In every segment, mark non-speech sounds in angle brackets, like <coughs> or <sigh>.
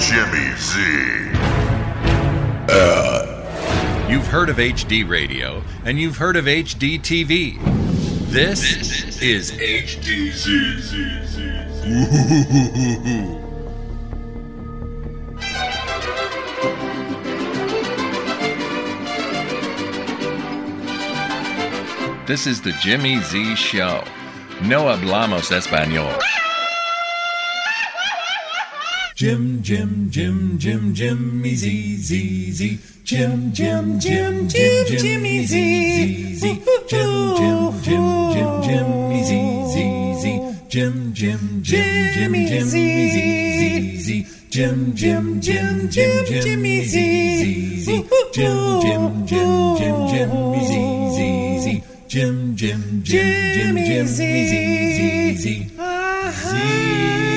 Jimmy Z. Uh. You've heard of HD radio and you've heard of HD TV. This, is HDZ. <laughs> This is the Jimmy Z Show. No hablamos español. Jim, Jim, Jim, Jim, Jimmy Z, Z, Z. Jim, Jim, Jim, Jim, Jimmy Z, Z, Jim, Jim, Jim, Jim, Jimmy Z, Z, Z. Jim, Jim, Jim, Jim, Jimmy Z, Z, Jim, Jim, Jim, Jim, Jimmy Z, Z, Jim, Jim, Jim, Jim, Jimmy Z, Z, Z. Jim, Jim, Jim, Jim, Jimmy Z, Z, Z. The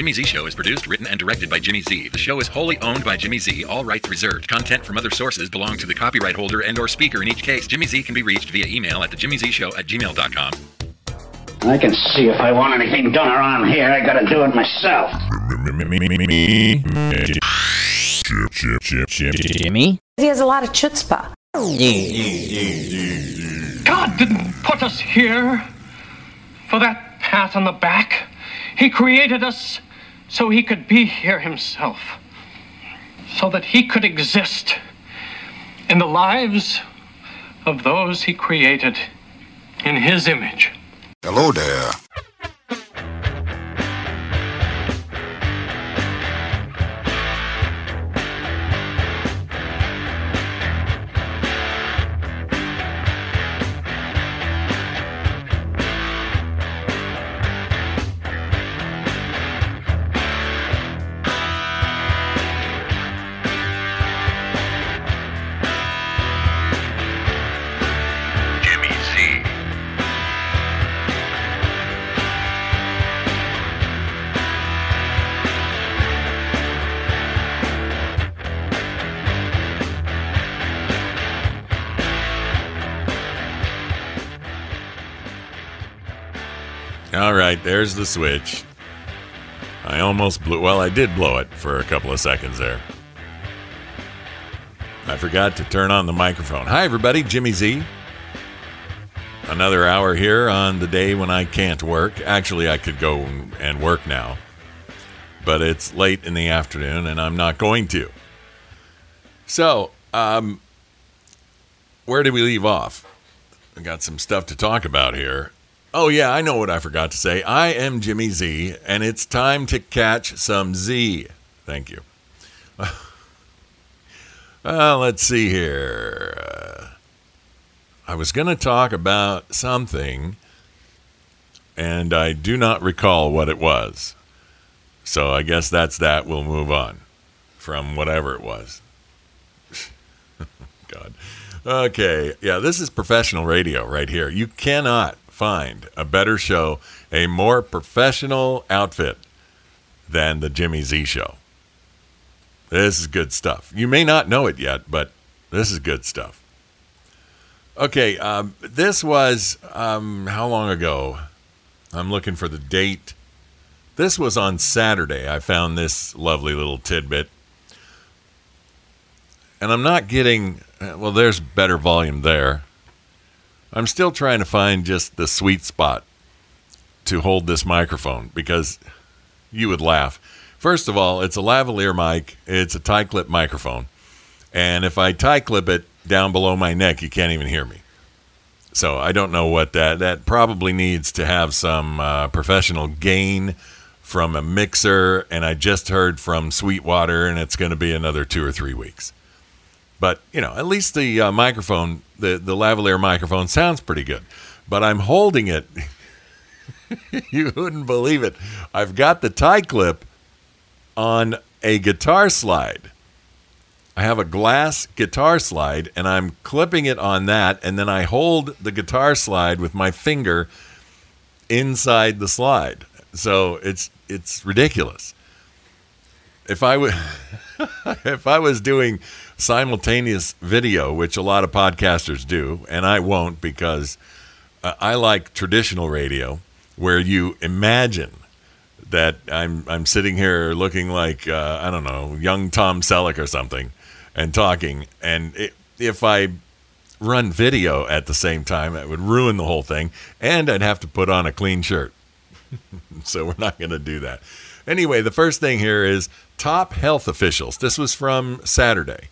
Jimmy Z Show is produced, written, and directed by Jimmy Z. The show is wholly owned by Jimmy Z, all rights reserved. Content from other sources belong to the copyright holder and or speaker in each case. Jimmy Z can be reached via email at thejimmyzshow at gmail.com. I can see if I want anything done around here, I gotta do it myself. Jimmy? He has a lot of chutzpah. God didn't put us here for that pat on the back. He created us so he could be here himself, so that he could exist in the lives of those he created in his image. Hello there. Right, there's the switch. I almost blew. Well, I did blow it for a couple of seconds there. I forgot to turn on the microphone. Hi, everybody. Jimmy Z. Another hour here on the day when I can't work. Actually, I could go and work now, but it's late in the afternoon and I'm not going to. So, um, where did we leave off? I got some stuff to talk about here. Oh, yeah, I know what I forgot to say. I am Jimmy Z, and it's time to catch some Z. Thank you. <laughs> Uh, let's see here. Uh, I was going to talk about something, and I do not recall what it was. So I guess that's that. We'll move on from whatever it was. <laughs> God. Okay. Yeah, this is professional radio right here. You cannot find a better show, a more professional outfit than the Jimmy Z show. This is good stuff. You may not know it yet, but this is good stuff. Okay, um, this was um, how long ago? I'm looking for the date. This was on Saturday. I found this lovely little tidbit. And I'm not getting, well, there's better volume there. I'm still trying to find just the sweet spot to hold this microphone because you would laugh. First of all, it's a lavalier mic, it's a tie clip microphone. And if I tie clip it down below my neck, you can't even hear me. So I don't know what that that probably needs to have some uh, professional gain from a mixer. And I just heard from Sweetwater, and it's going to be another two or three weeks. But you know, at least the uh, microphone, the the lavalier microphone, sounds pretty good. But I'm holding it. <laughs> you wouldn't believe it. I've got the tie clip on a guitar slide. I have a glass guitar slide and I'm clipping it on that and then I hold the guitar slide with my finger inside the slide. So it's it's ridiculous. If I would <laughs> if I was doing simultaneous video, which a lot of podcasters do, and I won't because uh, I like traditional radio where you imagine that I'm I'm sitting here looking like uh, I don't know young Tom Selleck or something, and talking. And it, if I run video at the same time, it would ruin the whole thing, and I'd have to put on a clean shirt. <laughs> so we're not going to do that. Anyway, the first thing here is top health officials. This was from Saturday,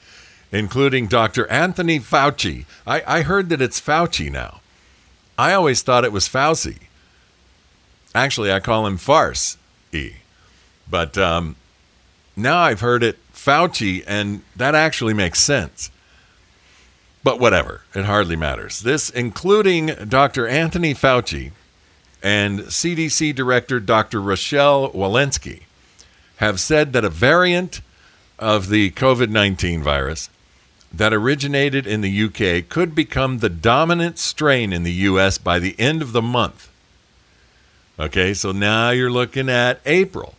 including Dr. Anthony Fauci. I, I heard that it's Fauci now. I always thought it was Fauci. Actually, I call him Farce E. But um, now I've heard it Fauci, and that actually makes sense. But whatever, it hardly matters. This, including Dr. Anthony Fauci and CDC Director Dr. Rochelle Walensky, have said that a variant of the COVID 19 virus that originated in the UK could become the dominant strain in the US by the end of the month. Okay, so now you're looking at April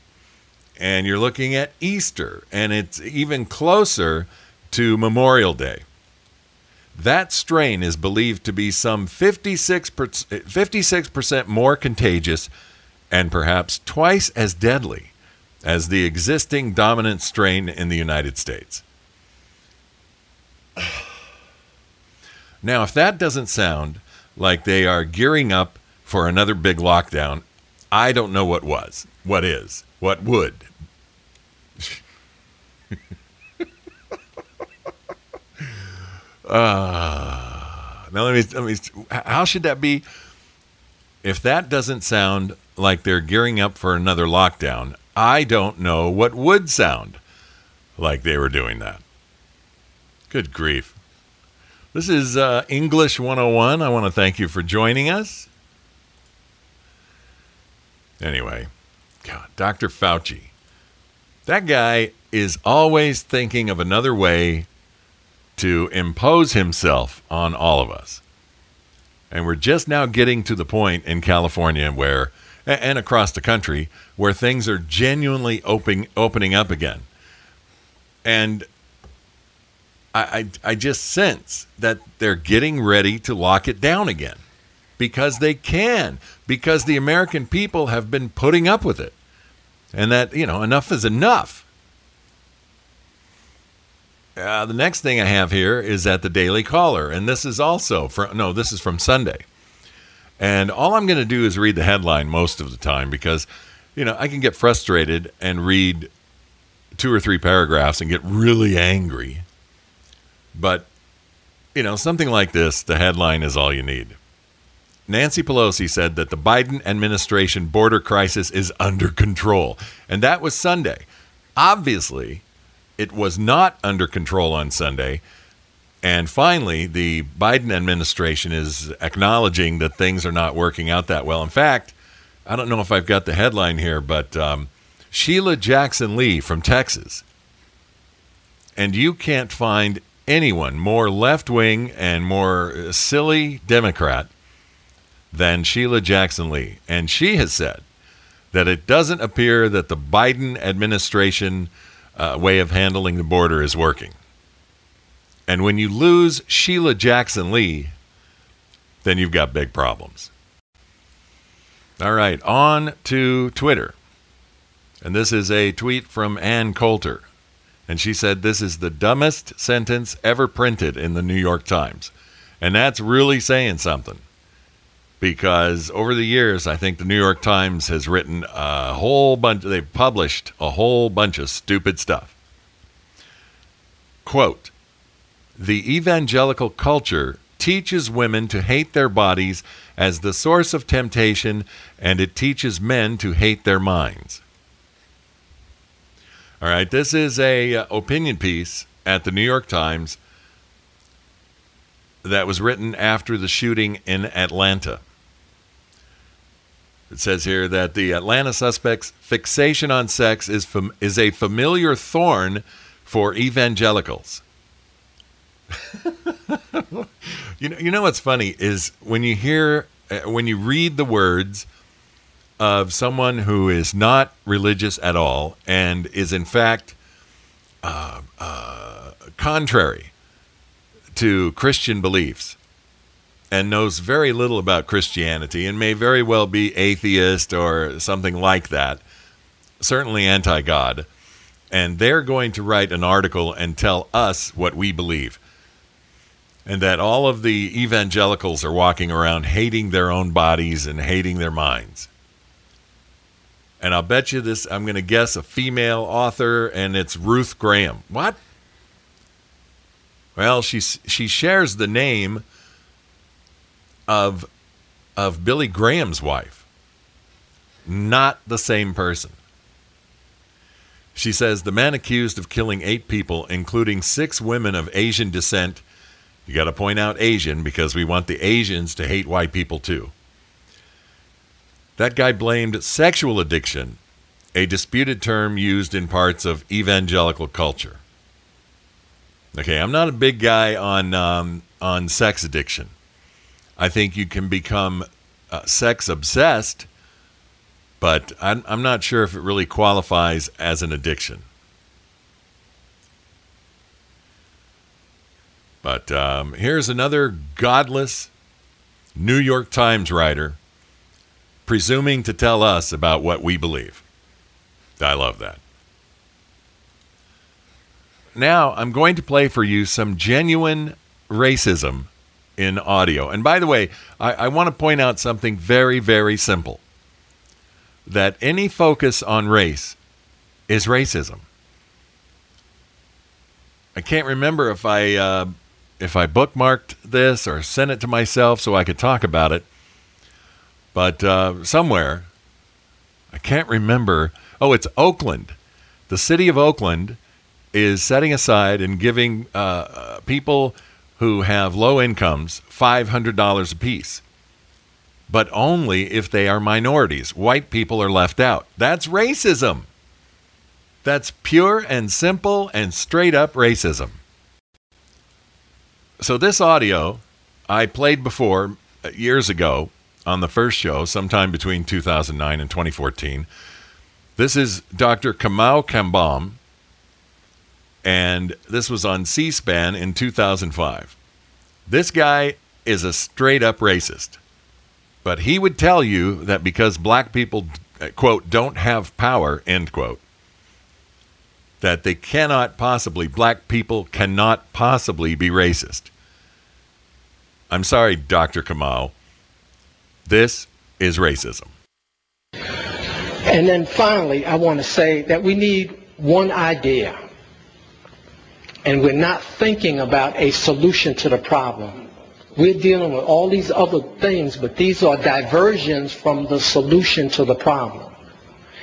and you're looking at Easter, and it's even closer to Memorial Day. That strain is believed to be some 56%, 56% more contagious and perhaps twice as deadly as the existing dominant strain in the United States. <sighs> Now, if that doesn't sound like they are gearing up for another big lockdown, I don't know what was, what is, what would. uh, <laughs> now let me, let me. How should that be? If that doesn't sound like they're gearing up for another lockdown, I don't know what would sound like they were doing that. Good grief. This is uh, English 101. I want to thank you for joining us. Anyway, God, Dr. Fauci. That guy is always thinking of another way to impose himself on all of us. And we're just now getting to the point in California where, and across the country, where things are genuinely opening, opening up again. And I, I, I just sense that they're getting ready to lock it down again because they can, because the American people have been putting up with it. And that, you know, enough is enough. Uh, the next thing I have here is at the Daily Caller, and this is also from no, this is from Sunday. And all I'm going to do is read the headline most of the time because, you know, I can get frustrated and read two or three paragraphs and get really angry. But, you know, something like this, the headline is all you need. Nancy Pelosi said that the Biden administration border crisis is under control. And that was Sunday. Obviously, it was not under control on Sunday. And finally, the Biden administration is acknowledging that things are not working out that well. In fact, I don't know if I've got the headline here, but um, Sheila Jackson Lee from Texas. And you can't find anyone more left wing and more silly Democrat than Sheila Jackson Lee. And she has said that it doesn't appear that the Biden administration uh, way of handling the border is working. And when you lose Sheila Jackson Lee, then you've got big problems. All right, on to Twitter. And this is a tweet from Ann Coulter. And she said, This is the dumbest sentence ever printed in the New York Times. And that's really saying something. Because over the years, I think the New York Times has written a whole bunch, they've published a whole bunch of stupid stuff. Quote The evangelical culture teaches women to hate their bodies as the source of temptation, and it teaches men to hate their minds. All right, this is a uh, opinion piece at the New York Times that was written after the shooting in Atlanta. It says here that the Atlanta suspect's fixation on sex is fam- is a familiar thorn for evangelicals. <laughs> you know, you know what's funny is when you hear uh, when you read the words of someone who is not religious at all and is in fact uh, uh, contrary to Christian beliefs and knows very little about Christianity and may very well be atheist or something like that. certainly anti God, and they're going to write an article and tell us what we believe. And that all of the evangelicals are walking around hating their own bodies and hating their minds. And I'll bet you this, I'm going to guess a female author, and it's Ruth Graham. What? Well, she, she shares the name of, of Billy Graham's wife, not the same person. She says the man accused of killing eight people, including six women of Asian descent. You got to point out Asian because we want the Asians to hate white people too. That guy blamed sexual addiction, a disputed term used in parts of evangelical culture. Okay, I'm not a big guy on um, on sex addiction. I think you can become uh, sex obsessed, but I'm, I'm not sure if it really qualifies as an addiction. But um, here's another godless New York Times writer presuming to tell us about what we believe. I love that. Now, I'm going to play for you some genuine racism in audio. And by the way, I, I want to point out something very, very simple that any focus on race is racism. I can't remember if I uh, if I bookmarked this or sent it to myself so I could talk about it. But uh, somewhere, I can't remember. Oh, it's Oakland. The city of Oakland is setting aside and giving uh, uh people who have low incomes $500 apiece, but only if they are minorities. White people are left out. That's racism. That's pure and simple and straight up racism. So, this audio I played before uh, years ago on the first show, sometime between 2009 and 2014. This is Dr. Kamau Kambon, and this was on C SPAN in 2005. This guy is a straight up racist, but he would tell you that because black people, quote, don't have power, end quote, that they cannot possibly, black people cannot possibly be racist. I'm sorry, Dr. Kamau. This is racism. And then finally, I want to say that we need one idea. And we're not thinking about a solution to the problem. We're dealing with all these other things, but these are diversions from the solution to the problem.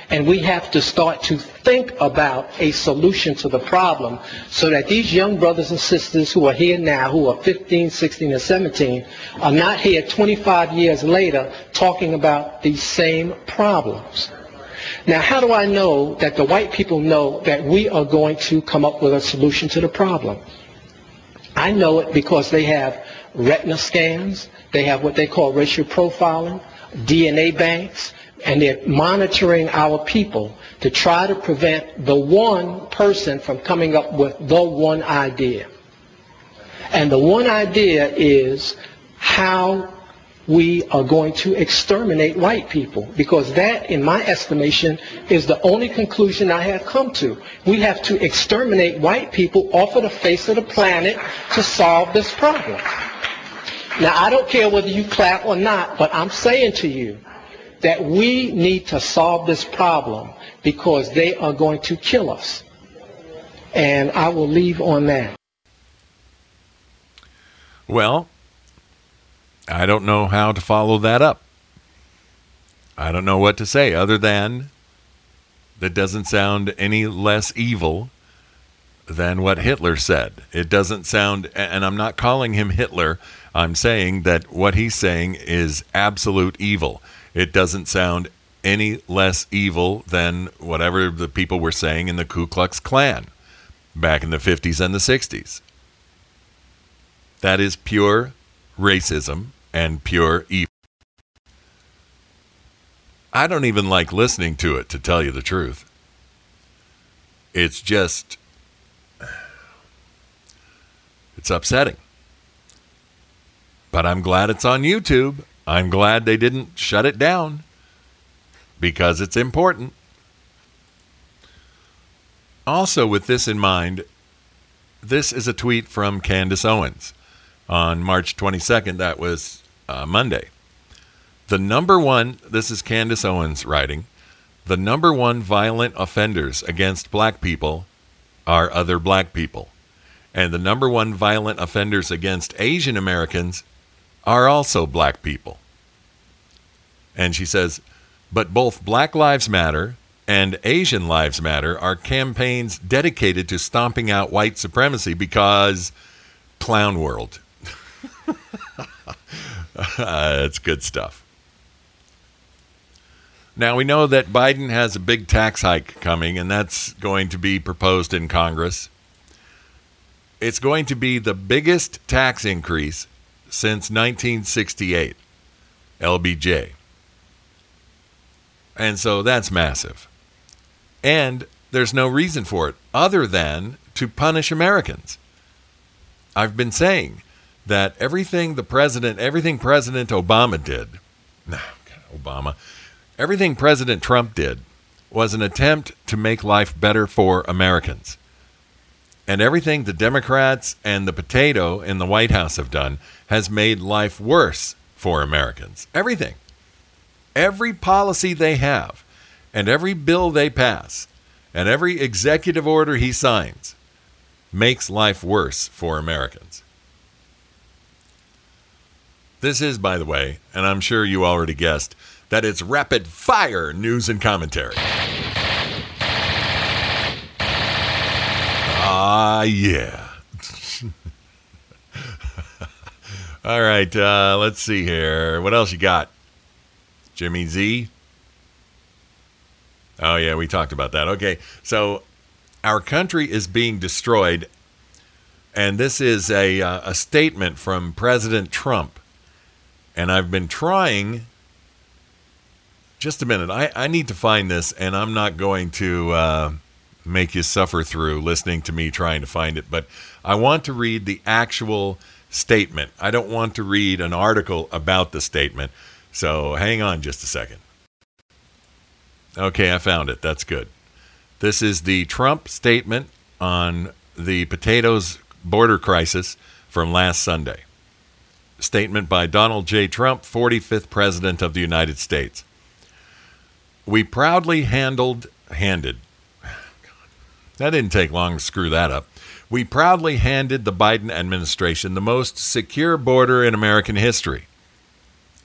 And we have to start to think about a solution to the problem so that these young brothers and sisters who are here now, who are 15, 16, and 17, are not here 25 years later talking about these same problems. Now, how do I know that the white people know that we are going to come up with a solution to the problem? I know it because they have retina scans, they have what they call racial profiling, DNA banks, and they're monitoring our people to try to prevent the one person from coming up with the one idea. And the one idea is how we are going to exterminate white people because that, in my estimation, is the only conclusion I have come to. We have to exterminate white people off of the face of the planet to solve this problem. Now, I don't care whether you clap or not, but I'm saying to you, that we need to solve this problem because they are going to kill us. And I will leave on that. Well, I don't know how to follow that up. I don't know what to say other than that doesn't sound any less evil than what Hitler said. It doesn't sound, and I'm not calling him Hitler. I'm saying that what he's saying is absolute evil it doesn't sound any less evil than whatever the people were saying in the Ku Klux Klan back in the 50s and the 60s. That is pure racism and pure evil. I don't even like listening to it, to tell you the truth. It's just, it's upsetting. But I'm glad it's on YouTube I'm glad they didn't shut it down because it's important. Also, with this in mind, this is a tweet from Candace Owens on March 22nd. That was uh, Monday. The number one, this is Candace Owens writing, the number one violent offenders against black people are other black people. And the number one violent offenders against Asian Americans are also black people. And she says, but both Black Lives Matter and Asian Lives Matter are campaigns dedicated to stomping out white supremacy because clown world. <laughs> uh, it's good stuff. Now, we know that Biden has a big tax hike coming, and that's going to be proposed in Congress. It's going to be the biggest tax increase since 1968, LBJ. And so that's massive. And there's no reason for it other than to punish Americans. I've been saying that everything the president, everything President Obama did, Obama, everything President Trump did was an attempt to make life better for Americans. And everything the Democrats and the potato in the White House have done has made life worse for Americans. Everything. Every policy they have, and every bill they pass, and every executive order he signs makes life worse for Americans. This is, by the way, and I'm sure you already guessed, that it's rapid fire news and commentary. Ah, yeah. <laughs> All right, uh, let's see here. What else you got? Jimmy Z? Oh, yeah, we talked about that. Okay, so our country is being destroyed, and this is a, uh, a statement from President Trump. And I've been trying. Just a minute. I, I need to find this, and I'm not going to uh, make you suffer through listening to me trying to find it, but I want to read the actual statement. I don't want to read an article about the statement. So hang on just a second. Okay, I found it. That's good. This is the Trump statement on the potatoes border crisis from last Sunday. Statement by Donald J. Trump, 45th President of the United States. We proudly handled, handed, that didn't take long to screw that up. We proudly handed the Biden administration the most secure border in American history.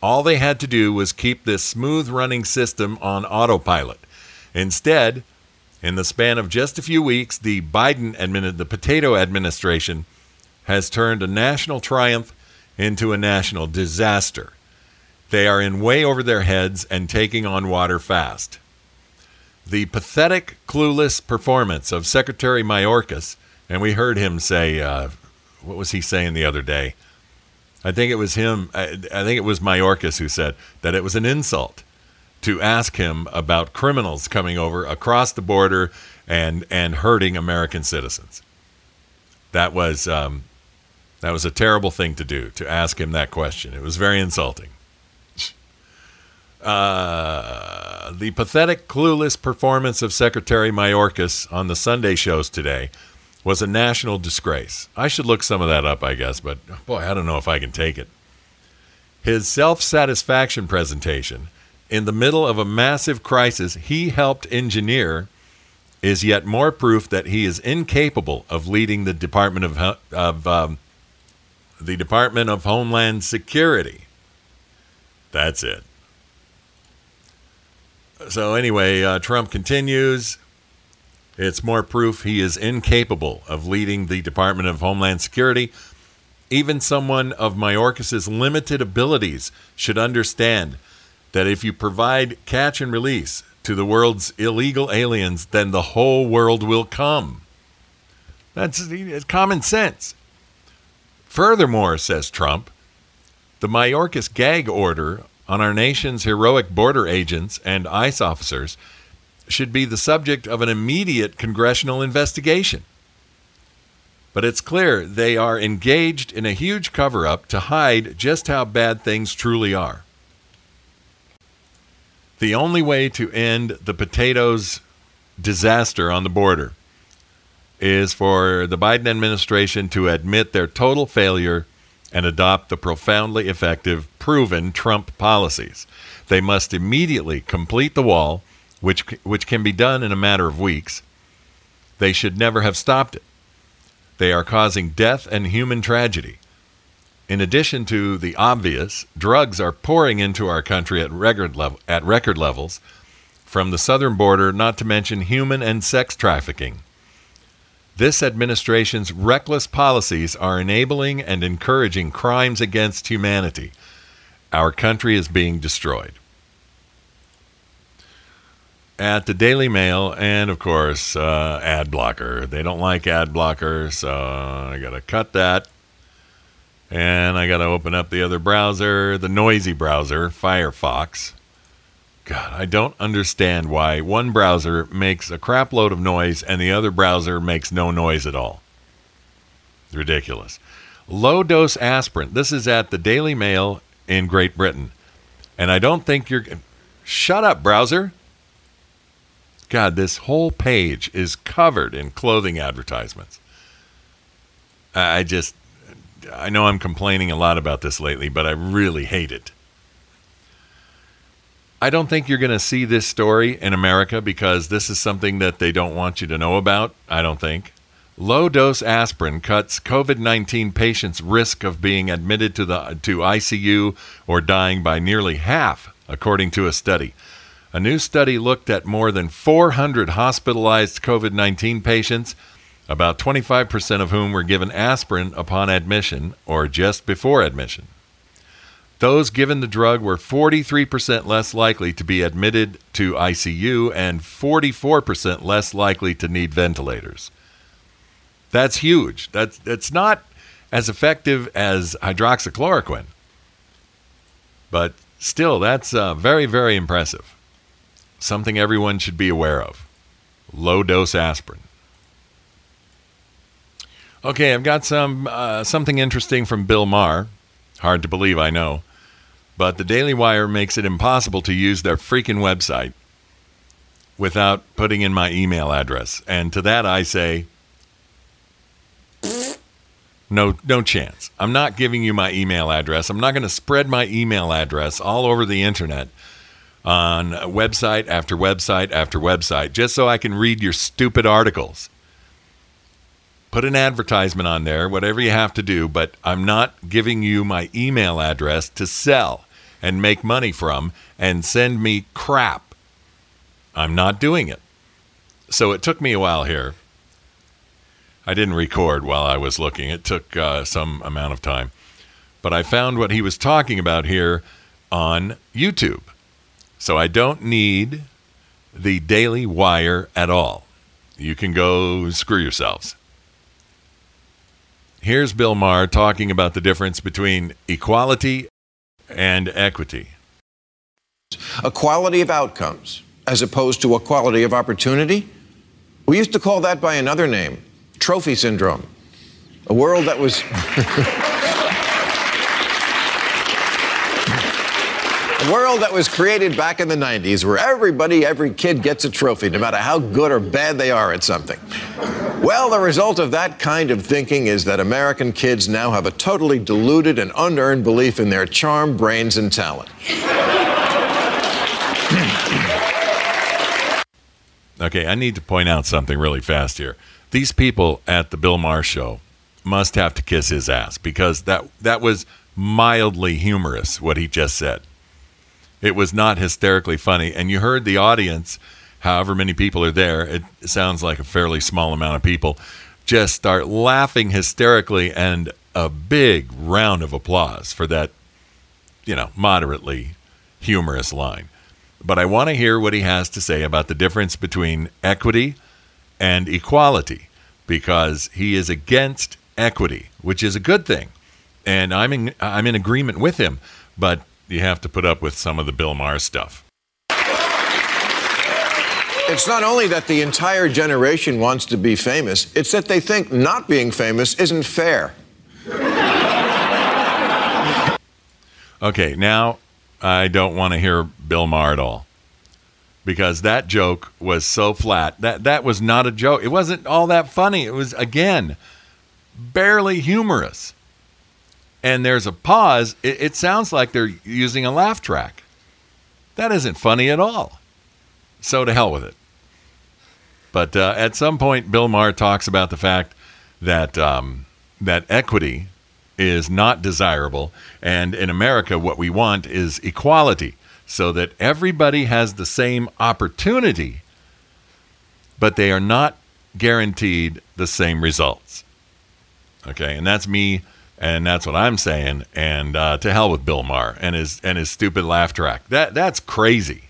All they had to do was keep this smooth running system on autopilot. Instead, in the span of just a few weeks, the Biden admin- the potato administration has turned a national triumph into a national disaster. They are in way over their heads and taking on water fast. The pathetic, clueless performance of Secretary Mayorkas, and we heard him say, uh, what was he saying the other day? I think it was him. I, I think it was Mayorkas who said that it was an insult to ask him about criminals coming over across the border and and hurting American citizens. That was um, that was a terrible thing to do to ask him that question. It was very insulting. Uh, the pathetic, clueless performance of Secretary Mayorkas on the Sunday shows today was a national disgrace. I should look some of that up, I guess, but boy, I don't know if I can take it. His self satisfaction presentation in the middle of a massive crisis he helped engineer is yet more proof that he is incapable of leading the Department of, of um, the Department of Homeland Security. That's it. So anyway, uh, Trump continues. It's more proof he is incapable of leading the Department of Homeland Security. Even someone of Mayorkas's limited abilities should understand that if you provide catch and release to the world's illegal aliens, then the whole world will come. That's common sense. Furthermore, says Trump, the Mayorkas gag order on our nation's heroic border agents and ICE officers should be the subject of an immediate congressional investigation. But it's clear they are engaged in a huge cover up to hide just how bad things truly are. The only way to end the potatoes disaster on the border is for the Biden administration to admit their total failure and adopt the profoundly effective, proven Trump policies. They must immediately complete the wall, which, which can be done in a matter of weeks. They should never have stopped it. They are causing death and human tragedy. In addition to the obvious, drugs are pouring into our country at record, level, at record levels from the southern border, not to mention human and sex trafficking. This administration's reckless policies are enabling and encouraging crimes against humanity. Our country is being destroyed. At the Daily Mail, and of course, uh, ad blocker. They don't like ad blocker, so I got to cut that. And I got to open up the other browser, the noisy browser, Firefox. God, I don't understand why one browser makes a crap load of noise and the other browser makes no noise at all. Ridiculous. Low dose aspirin. This is at the Daily Mail in Great Britain. And I don't think you're. Shut up, browser. God, this whole page is covered in clothing advertisements. I just. I know I'm complaining a lot about this lately, but I really hate it. I don't think you're going to see this story in America because this is something that they don't want you to know about. I don't think. Low dose aspirin cuts COVID 19 patients' risk of being admitted to, the, to ICU or dying by nearly half, according to a study. A new study looked at more than 400 hospitalized COVID 19 patients, about 25% of whom were given aspirin upon admission or just before admission. Those given the drug were 43% less likely to be admitted to ICU and 44% less likely to need ventilators. That's huge. That's, that's not as effective as hydroxychloroquine, but still, that's uh, very, very impressive. Something everyone should be aware of low dose aspirin. Okay, I've got some uh, something interesting from Bill Maher. Hard to believe, I know. But the Daily Wire makes it impossible to use their freaking website without putting in my email address. And to that I say, no, no chance. I'm not giving you my email address. I'm not going to spread my email address all over the internet on website after website after website just so I can read your stupid articles. Put an advertisement on there, whatever you have to do, but I'm not giving you my email address to sell and make money from and send me crap. I'm not doing it. So it took me a while here. I didn't record while I was looking, it took uh, some amount of time. But I found what he was talking about here on YouTube. So I don't need the Daily Wire at all. You can go screw yourselves. Here's Bill Maher talking about the difference between equality and equity. Equality of outcomes as opposed to equality of opportunity. We used to call that by another name trophy syndrome. A world that was. <laughs> A world that was created back in the 90s where everybody, every kid gets a trophy, no matter how good or bad they are at something. Well, the result of that kind of thinking is that American kids now have a totally diluted and unearned belief in their charm, brains, and talent. Okay, I need to point out something really fast here. These people at the Bill Maher show must have to kiss his ass because that that was mildly humorous what he just said. It was not hysterically funny. And you heard the audience, however many people are there, it sounds like a fairly small amount of people, just start laughing hysterically and a big round of applause for that, you know, moderately humorous line. But I want to hear what he has to say about the difference between equity and equality because he is against equity, which is a good thing. And I'm in, I'm in agreement with him. But you have to put up with some of the Bill Maher stuff. It's not only that the entire generation wants to be famous, it's that they think not being famous isn't fair. okay, now I don't want to hear Bill Maher at all. because that joke was so flat. That that was not a joke. It wasn't all that funny. It was again barely humorous. And there's a pause. It, it sounds like they're using a laugh track. That isn't funny at all. So to hell with it. But uh, at some point, Bill Maher talks about the fact that um, that equity is not desirable, and in America, what we want is equality, so that everybody has the same opportunity, but they are not guaranteed the same results. Okay, and that's me, and that's what I'm saying. And uh, to hell with Bill Maher and his and his stupid laugh track. That that's crazy.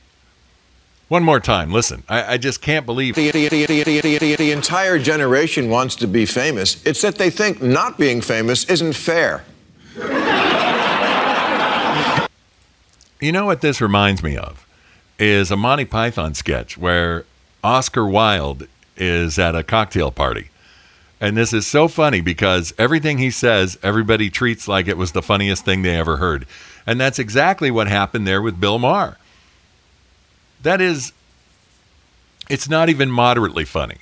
One more time, listen. I, I just can't believe The, the, the, the, entire generation wants to be famous. It's that they think not being famous isn't fair. You know what this reminds me of is a Monty Python sketch where Oscar Wilde is at a cocktail party. And this is so funny because everything he says, everybody treats like it was the funniest thing they ever heard. And that's exactly what happened there with Bill Maher. That is, it's not even moderately funny.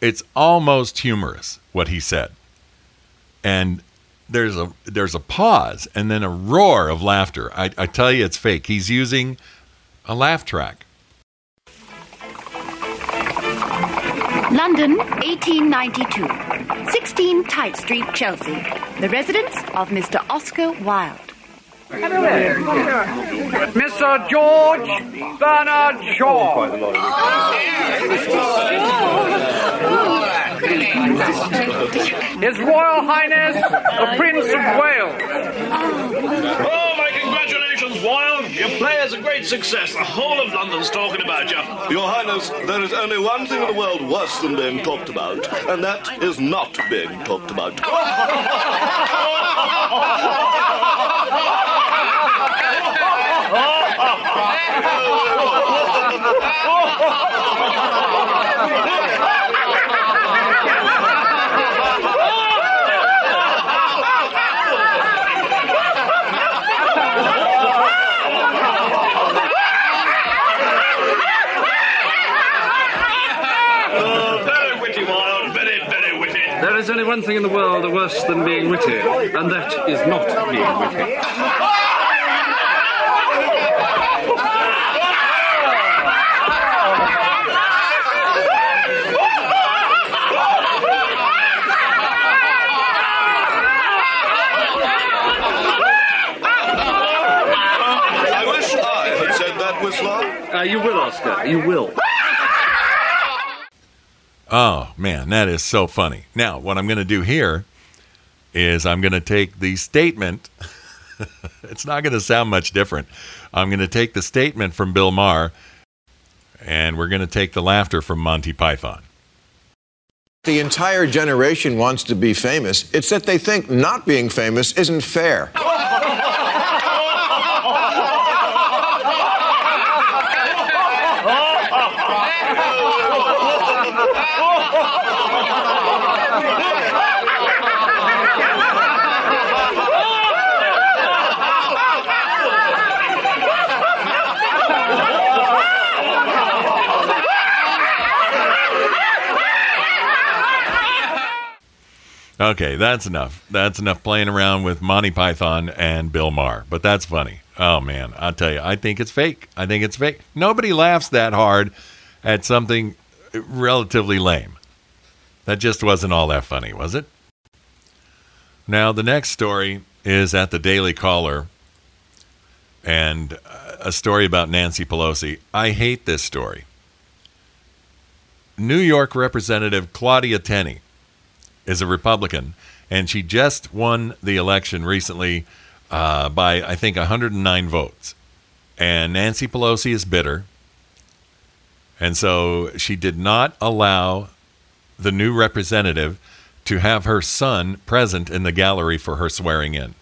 It's almost humorous what he said. And there's a there's a pause and then a roar of laughter. I, I tell you, it's fake. He's using a laugh track. London, 1892. 16 Tite Street, Chelsea. The residence of Mr. Oscar Wilde. Mr. George Bernard Shaw. His Royal Highness, the Prince of Wales. Oh, my congratulations, Wilde. Your play is a great success. The whole of London's talking about you. Your Highness, there is only one thing in the world worse than being talked about, and that is not being talked about. <laughs> Oh, very witty, Wilde. Very, very witty. There is only one thing in the world worse than being witty, and that is not being witty. I wish I had said that, Whistler. Oscar. You will. Oh man, that is so funny. Now, what I'm going to do here is I'm going to take the statement. <laughs> it's not going to sound much different. I'm going to take the statement from Bill Maher, and we're going to take the laughter from Monty Python. The entire generation wants to be famous. It's that they think not being famous isn't fair. Okay, that's enough. That's enough playing around with Monty Python and Bill Maher. But that's funny. Oh man, I'll tell you, I think it's fake. I think it's fake. Nobody laughs that hard at something relatively lame. That just wasn't all that funny, was it? Now, the next story is at the Daily Caller and uh, a story about Nancy Pelosi. I hate this story. New York Representative Claudia Tenney is a Republican, and she just won the election recently uh, by, I think, 109 votes. And Nancy Pelosi is bitter. And so she did not allow the new representative to have her son present in the gallery for her swearing in.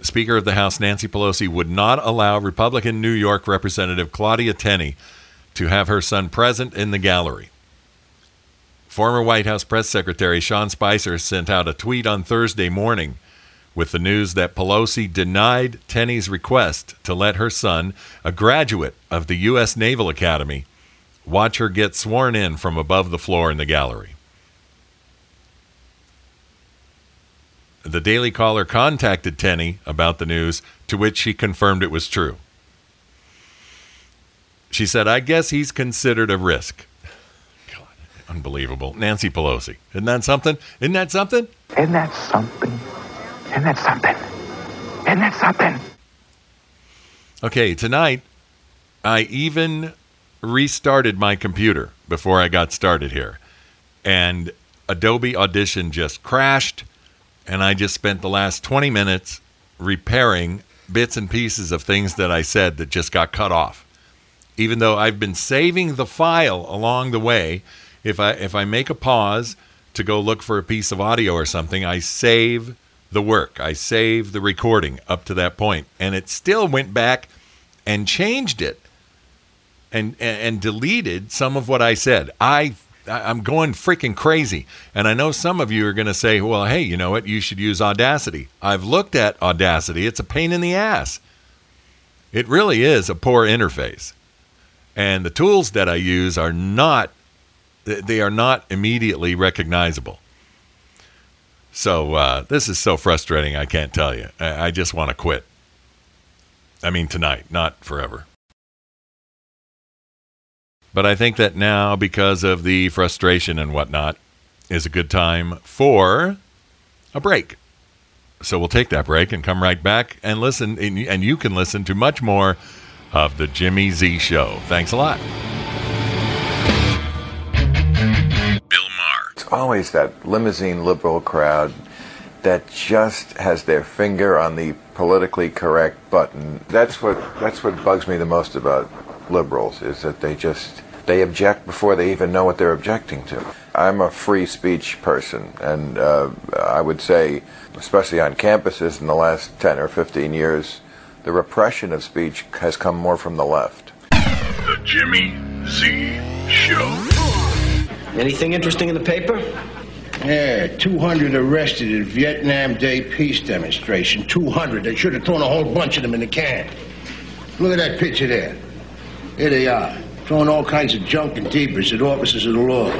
Speaker of the House Nancy Pelosi would not allow Republican New York Representative Claudia Tenney to have her son present in the gallery. Former White House Press Secretary Sean Spicer sent out a tweet on Thursday morning with the news that Pelosi denied Tenney's request to let her son, a graduate of the U.S. Naval Academy, watch her get sworn in from above the floor in the gallery. The Daily Caller contacted Tenney about the news, to which she confirmed it was true. She said, I guess he's considered a risk. Unbelievable. Nancy Pelosi. Isn't that something? Isn't that something? Isn't that something? Isn't that something? Isn't that something? Okay, tonight, I even restarted my computer before I got started here. And Adobe Audition just crashed. And I just spent the last 20 minutes repairing bits and pieces of things that I said that just got cut off. Even though I've been saving the file along the way, if I if I make a pause to go look for a piece of audio or something, I save the work. I save the recording up to that point, and it still went back and changed it and and, and deleted some of what I said. I I'm going freaking crazy. And I know some of you are going to say, well, hey, you know what? You should use Audacity. I've looked at Audacity. It's a pain in the ass. It really is a poor interface. And the tools that I use are not they are not immediately recognizable. So uh, this is so frustrating. I can't tell you. I, I just want to quit. I mean, tonight, not forever. But I think that now, because of the frustration and whatnot, is a good time for a break. So we'll take that break and come right back and listen, and you can listen to much more of the Jimmy Z Show. Thanks a lot. Always that limousine liberal crowd that just has their finger on the politically correct button. That's what that's what bugs me the most about liberals is that they just they object before they even know what they're objecting to. I'm a free speech person, and uh, I would say, especially on campuses in the last 10 or 15 years, the repression of speech has come more from the left. The Jimmy Z Show. Anything interesting in the paper? Yeah, 200 arrested at Vietnam Day peace demonstration. 200. They should have thrown a whole bunch of them in the can. Look at that picture there. Here they are, throwing all kinds of junk and debris at officers of the law.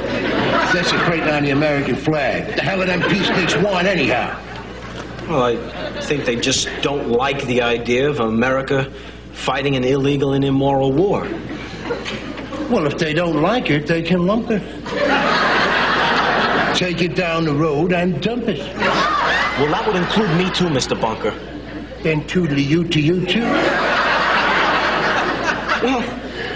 Desecrating on the American flag. The hell of them peace peaceniks want, anyhow? Well, I think they just don't like the idea of America fighting an illegal and immoral war. Well, if they don't like it, they can lump it. Take it down the road and dump it. Well, that would include me too, Mr. Bunker. Then toodly you to you too. Well,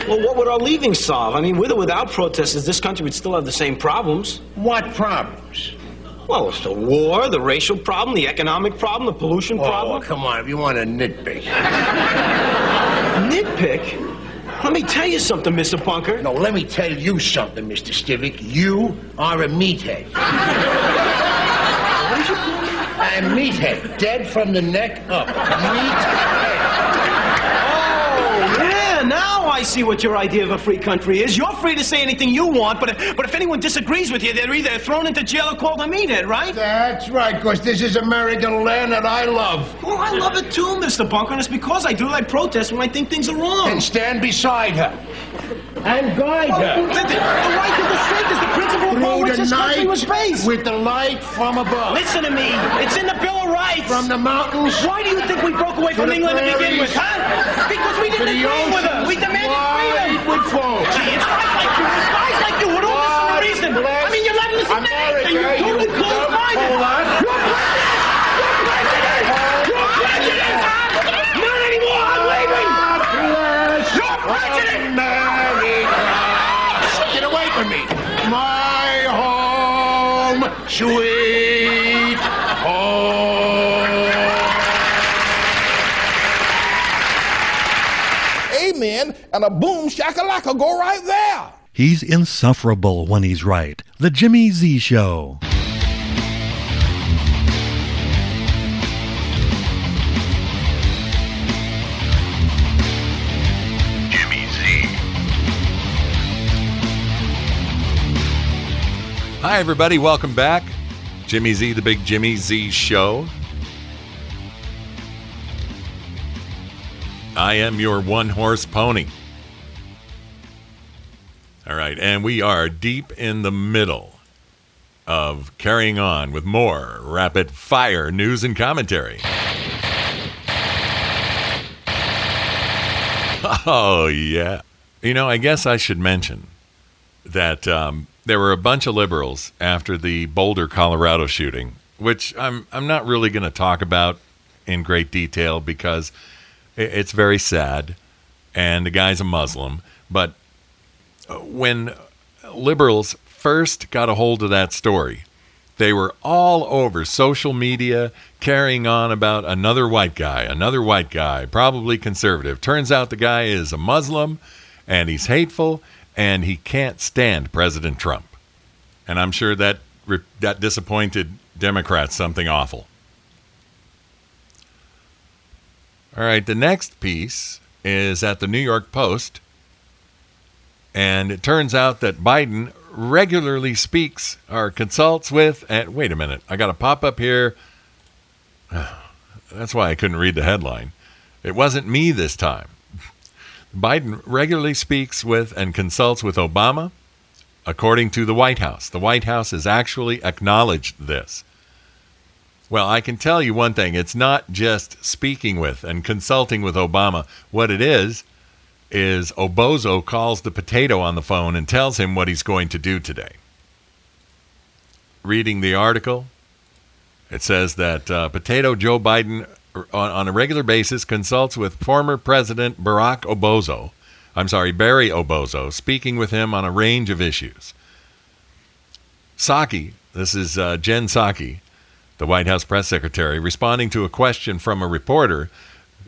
well, what would our leaving solve? I mean, with or without protesters, this country would still have the same problems. What problems? Well, it's the war, the racial problem, the economic problem, the pollution Oh, problem. come on, if you want to nitpick. <laughs> Nitpick? Let me tell you something, Mr. Bunker. No, let me tell you something, Mr. Stivic. You are a meathead. What did you call me? A meathead, dead from the neck up. Meathead. I see what your idea of a free country is. You're free to say anything you want, but if, but if anyone disagrees with you, they're either thrown into jail or called a meathead, right? That's right, because this is American land that I love. Well, I love it too, Mr. Bunker, and it's because I do I protest when I think things are wrong. And stand beside her. And guide her. the, the- the right to dissent is the principle upon which the this country night was based. with the light from above. Listen to me. It's in the Bill of Rights. From the mountains. Why do you think we broke away from the England to begin with, prairies. huh? Because we didn't the agree with her. oceans We demanded freedom. with foam. Gee, it's guys like you. It's guys like you who don't listen to God reason. I mean, you're not listening to anything. You're America, totally you closed-minded. dumb hold on. You're prejudice. You're prejudice. You're prejudice. Not anymore. I'm leaving. You're prejudice. Sweet home. Amen, and a boom shakalaka go right there. He's insufferable when he's right. The Jimmy Z Show. Hi, everybody. Welcome back. Jimmy Z, the big Jimmy Z show. I am your one horse pony. All right. And we are deep in the middle of carrying on with more rapid fire news and commentary. Oh, yeah. You know, I guess I should mention that um, there were a bunch of liberals after the Boulder, Colorado shooting, which I'm, I'm not really going to talk about in great detail because it's very sad and the guy's a Muslim. But uh, when liberals first got a hold of that story, they were all over social media carrying on about another white guy, another white guy, probably conservative. Turns out the guy is a Muslim and he's hateful and he can't stand President Trump. And I'm sure that that disappointed Democrats something awful. All right, the next piece is at the New York Post. And it turns out that Biden regularly speaks or consults with. And wait a minute, I got a pop up here. <sighs> That's why I couldn't read the headline. It wasn't me this time. Biden regularly speaks with and consults with Obama, according to the White House. The White House has actually acknowledged this. Well, I can tell you one thing it's not just speaking with and consulting with Obama. What it is, is Obozo calls the potato on the phone and tells him what he's going to do today. Reading the article, it says that uh, Potato Joe Biden, on, on a regular basis, consults with former President Barack Obozo. I'm sorry, Barry Obozo, speaking with him on a range of issues. Psaki, this is uh, Jen Psaki, the White House press secretary, responding to a question from a reporter,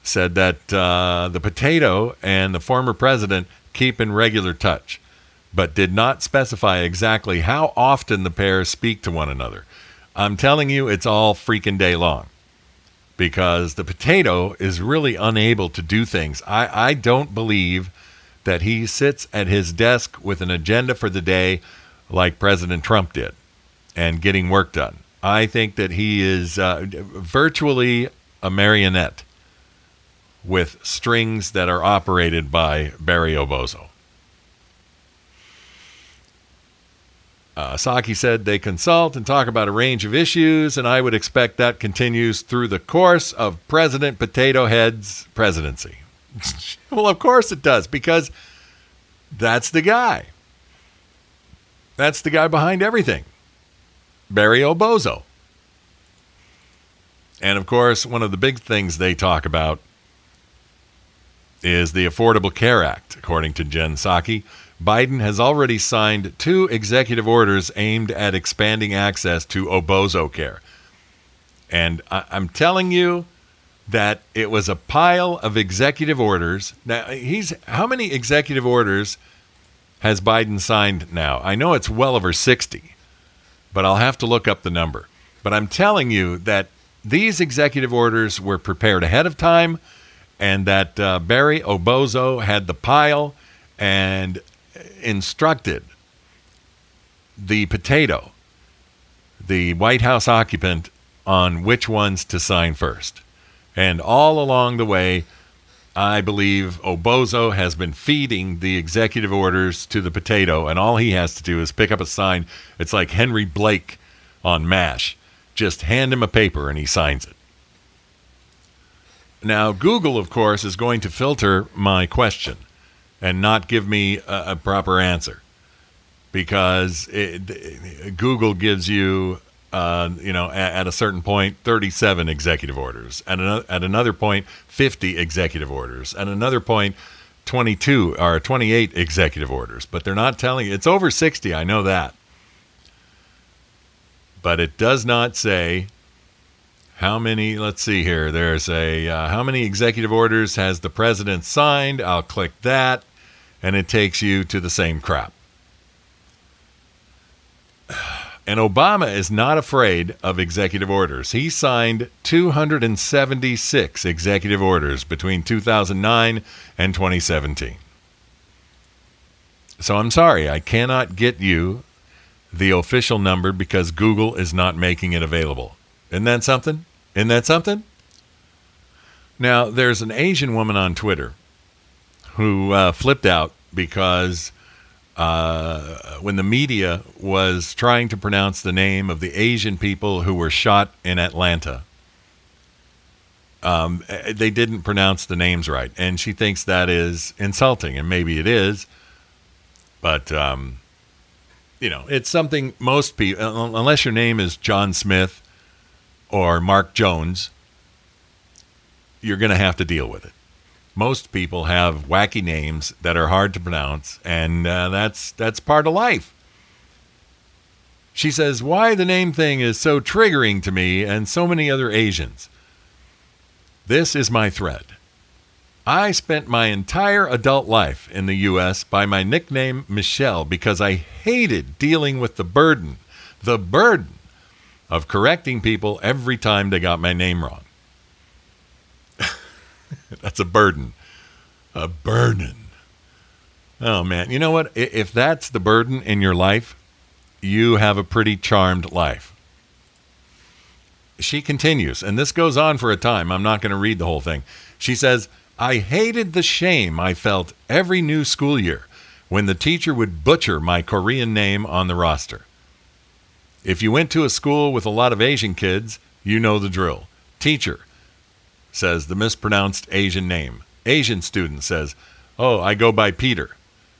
said that uh, the potato and the former president keep in regular touch, but did not specify exactly how often the pair speak to one another. I'm telling you, it's all freaking day long because the potato is really unable to do things. I, I don't believe that he sits at his desk with an agenda for the day like President Trump did and getting work done. I think that he is uh, virtually a marionette with strings that are operated by Barry Obozo. Uh, Psaki said they consult and talk about a range of issues, and I would expect that continues through the course of President Potato Head's presidency. <laughs> well, of course it does, because that's the guy. That's the guy behind everything Barry Obozo. And of course, one of the big things they talk about is the Affordable Care Act, according to Jen Psaki. Biden has already signed two executive orders aimed at expanding access to Obozo care. And I- I'm telling you that it was a pile of executive orders. Now, he's how many executive orders has Biden signed now? I know it's well over 60, but I'll have to look up the number. But I'm telling you that these executive orders were prepared ahead of time and that uh, Barry Obozo had the pile and instructed the potato, the White House occupant, on which ones to sign first. And all along the way, I believe Obozo has been feeding the executive orders to the potato, and all he has to do is pick up a sign. It's like Henry Blake on MASH. Just hand him a paper and he signs it. Now, Google, of course, is going to filter my question and not give me a, a proper answer because it, Google gives you, uh, you know, at, at, a certain point, 37 executive orders, at another, at another point, 50 executive orders, at another point, 22 or 28 executive orders. But they're not telling you it's over 60. I know that, but it does not say how many let's see here there's a uh, how many executive orders has the president signed? I'll click that and it takes you to the same crap. <sighs> And obama is not afraid of executive orders. He signed 276 executive orders between 2009 and 2017 so i'm sorry i cannot get you the official number because google is not making it available isn't that something? Isn't that something? Now, there's an Asian woman on Twitter who uh, flipped out because uh, when the media was trying to pronounce the name of the Asian people who were shot in Atlanta, um, eh, they didn't pronounce the names right. And she thinks that is insulting, and maybe it is. But, um, you know, it's something most people, unless your name is John Smith or Mark Jones, you're going to have to deal with it. Most people have wacky names that are hard to pronounce, and uh, that's that's part of life. She says, "Why the name thing is so triggering to me and so many other Asians." This is my thread. I spent my entire adult life in the U.S. by my nickname Michelle because I hated dealing with the burden, the burden of correcting people every time they got my name wrong. <laughs> that's a burden. A burden. Oh, man. You know what? If that's the burden in your life, you have a pretty charmed life. She continues, and this goes on for a time. I'm not going to read the whole thing. She says, I hated the shame I felt every new school year when the teacher would butcher my Korean name on the roster. If you went to a school with a lot of Asian kids, you know the drill. Teacher says the mispronounced Asian name. Asian student says, Oh, I go by Peter.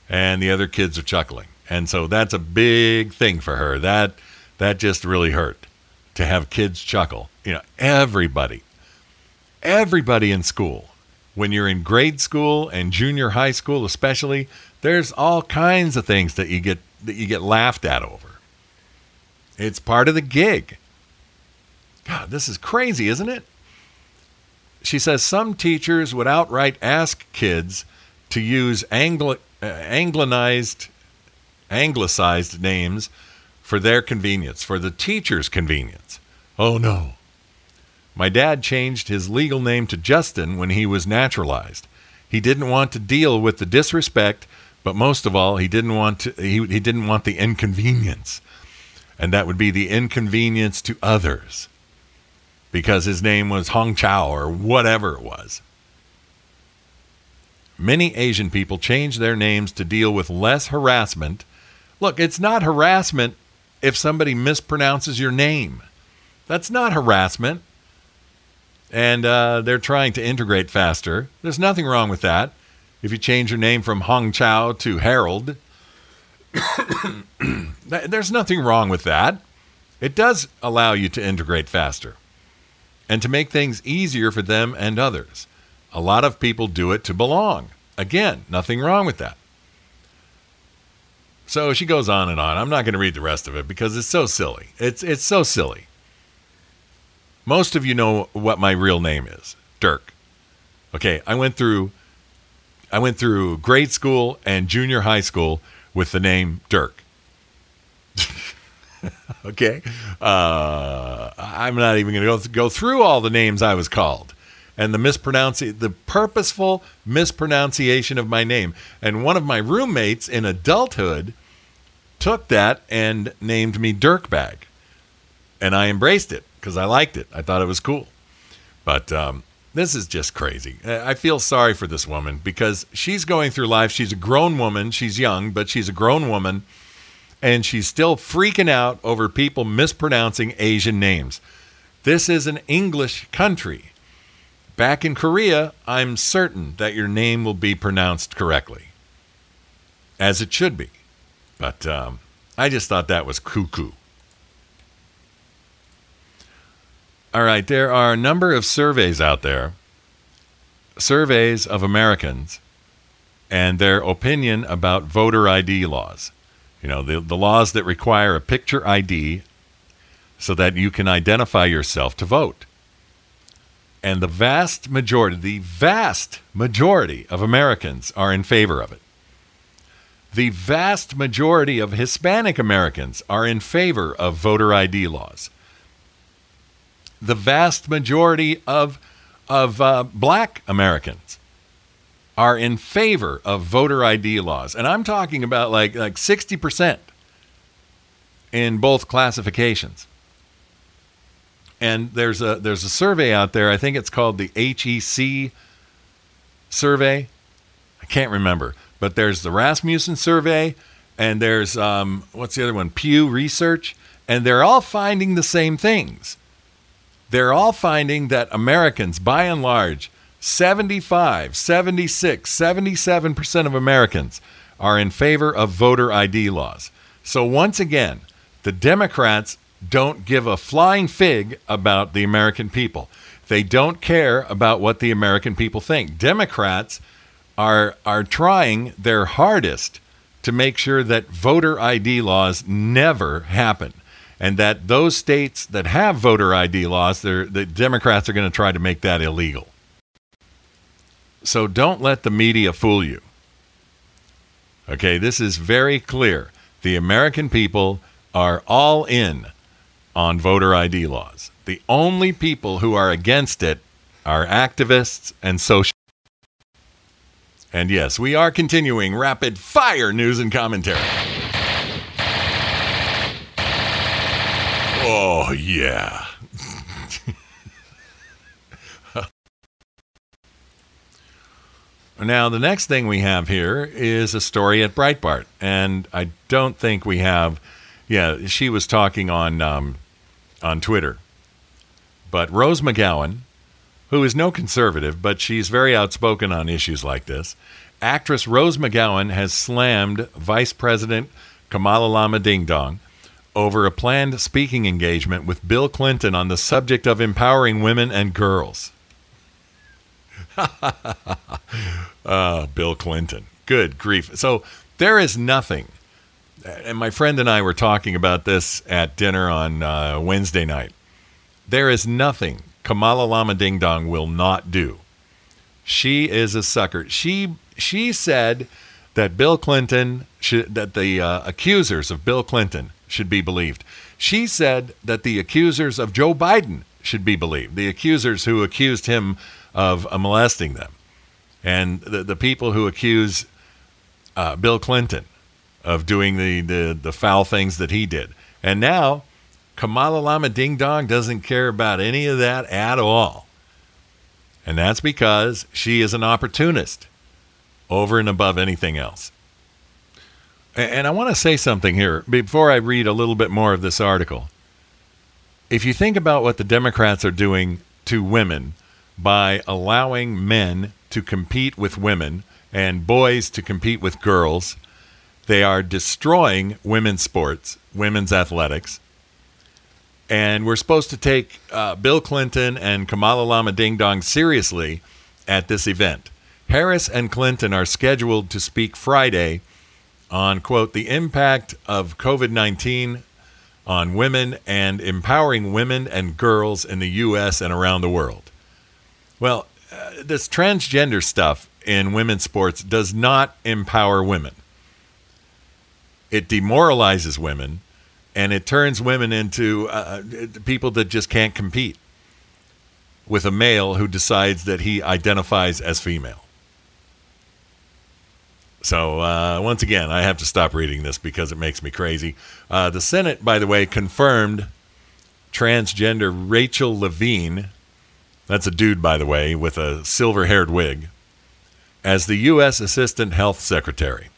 And the other kids are chuckling. And so that's a big thing for her. That that just really hurt to have kids chuckle. You know, everybody, everybody in school, when you're in grade school and junior high school especially, there's all kinds of things that you get that you get laughed at over. It's part of the gig. God, this is crazy, isn't it? She says some teachers would outright ask kids to use Anglo- uh, anglicized, anglicized names for their convenience, for the teacher's convenience. Oh no. My dad changed his legal name to Justin when he was naturalized. He didn't want to deal with the disrespect, but most of all, he didn't want to, he, he didn't want the inconvenience. And that would be the inconvenience to others because his name was Hong Chao or whatever it was. Many Asian people change their names to deal with less harassment. Look, it's not harassment if somebody mispronounces your name. That's not harassment. And uh, they're trying to integrate faster. There's nothing wrong with that. If you change your name from Hong Chao to Harold, <coughs> there's nothing wrong with that. It does allow you to integrate faster and to make things easier for them and others. A lot of people do it to belong. Again, nothing wrong with that. So she goes on and on. I'm not going to read the rest of it because it's so silly. It's it's so silly. Most of you know what my real name is, Dirk. Okay, I went through I went through grade school and junior high school with the name Dirk. <laughs> okay, uh, I'm not even going to go through all the names I was called and the mispronunciation, the purposeful mispronunciation of my name. And one of my roommates in adulthood took that and named me Dirkbag, and I embraced it because I liked it. I thought it was cool. But um, this is just crazy. I feel sorry for this woman because she's going through life. She's a grown woman. She's young, but she's a grown woman. And she's still freaking out over people mispronouncing Asian names. This is an English country. Back in Korea, I'm certain that your name will be pronounced correctly, as it should be. But um, I just thought that was cuckoo. All right, there are a number of surveys out there, surveys of Americans and their opinion about voter ID laws. You know, the, the laws that require a picture ID so that you can identify yourself to vote. And the vast majority, the vast majority of Americans are in favor of it. The vast majority of Hispanic Americans are in favor of voter ID laws. The vast majority of, of uh, black Americans are in favor of voter ID laws. And I'm talking about like, like 60% in both classifications. And there's a there's a survey out there. I think it's called the HEC survey. I can't remember, but there's the Rasmussen survey, and there's um, what's the other one? Pew Research, and they're all finding the same things. They're all finding that Americans, by and large, 75, 76, 77% of Americans are in favor of voter ID laws. So once again, the Democrats don't give a flying fig about the American people. They don't care about what the American people think. Democrats are are trying their hardest to make sure that voter ID laws never happen. And that those states that have voter ID laws, the Democrats are going to try to make that illegal. So don't let the media fool you. Okay, this is very clear. The American people are all in on voter ID laws. The only people who are against it are activists and social. And yes, we are continuing rapid fire news and commentary. Oh, yeah. <laughs> Now, the next thing we have here is a story at Breitbart, and I don't think we have. Yeah, she was talking on um, on Twitter, but Rose McGowan, who is no conservative, but she's very outspoken on issues like this. Actress Rose McGowan has slammed Vice President Kamala Lama Ding Dong over a planned speaking engagement with Bill Clinton on the subject of empowering women and girls. uh, <laughs> Bill Clinton. Good grief. So there is nothing. And my friend and I were talking about this at dinner on uh, Wednesday night. There is nothing Kamala Lama Ding Dong will not do. She is a sucker. She she said that Bill Clinton that the uh, accusers of Bill Clinton should be believed. She said that the accusers of Joe Biden should be believed. The accusers who accused him of uh, molesting them, and the the people who accuse uh, Bill Clinton of doing the, the the foul things that he did. And now Kamala Lama Ding Dong doesn't care about any of that at all. And that's because she is an opportunist over and above anything else. And I want to say something here before I read a little bit more of this article. If you think about what the Democrats are doing to women by allowing men to compete with women and boys to compete with girls, they are destroying women's sports, women's athletics. And we're supposed to take uh, Bill Clinton and Kamala Lama Ding Dong seriously at this event. Harris and Clinton are scheduled to speak Friday on, quote, the impact of COVID 19 on women and empowering women and girls in the U.S. and around the world. Well, uh, this transgender stuff in women's sports does not empower women. It demoralizes women and it turns women into uh, people that just can't compete with a male who decides that he identifies as female. So, uh, once again, I have to stop reading this because it makes me crazy. Uh, the Senate, by the way, confirmed transgender Rachel Levine, that's a dude, by the way, with a silver haired wig, as the U.S. Assistant Health Secretary.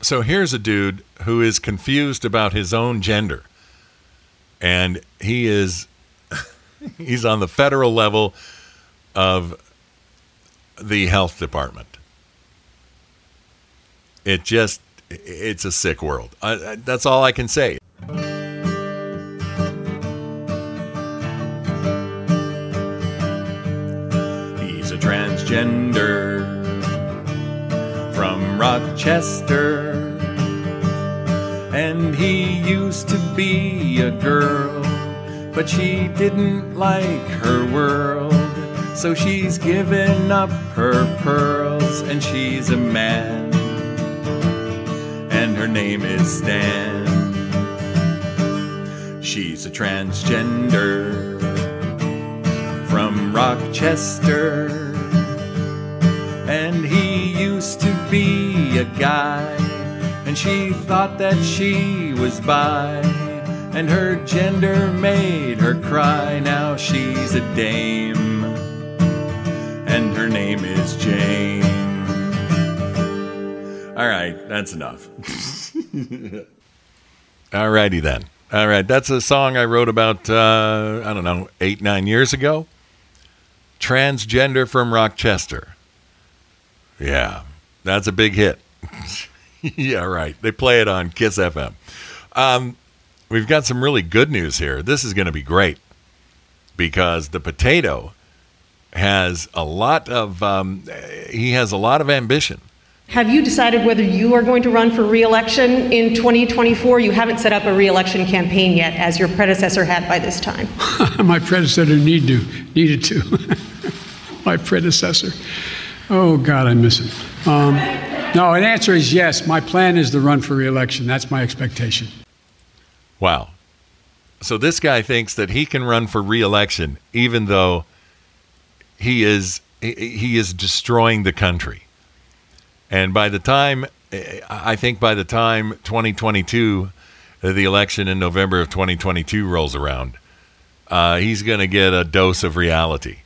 So here's a dude who is confused about his own gender. And he is <laughs> he's on the federal level of the health department. It just it's a sick world. I, that's all I can say. He's a transgender from Rochester. And he used to be a girl, but she didn't like her world. So she's given up her pearls, and she's a man. Her name is Stan. She's a transgender from Rochester. And he used to be a guy, and she thought that she was bi. and her gender made her cry. Now she's a dame, and her name is Jane. All right, that's enough. <laughs> All righty then. All right, that's a song I wrote about, uh, I don't know, eight, nine years ago. Transgender from Rochester. Yeah, that's a big hit. <laughs> yeah, right. They play it on Kiss FM. Um, we've got some really good news here. This is going to be great because the potato has a lot of um, he has a lot of ambition. Have you decided whether you are going to run for reelection in 2024? You haven't set up a reelection campaign yet, as your predecessor had by this time. <laughs> My predecessor need to, needed to. <laughs> My predecessor. Oh, God, I miss him. Um, no, an answer is yes. My plan is to run for reelection. That's my expectation. Wow. So this guy thinks that he can run for reelection even though he is he is destroying the country. And by the time I think by the time 2022 the election in November of 2022 rolls around, uh, he's going to get a dose of reality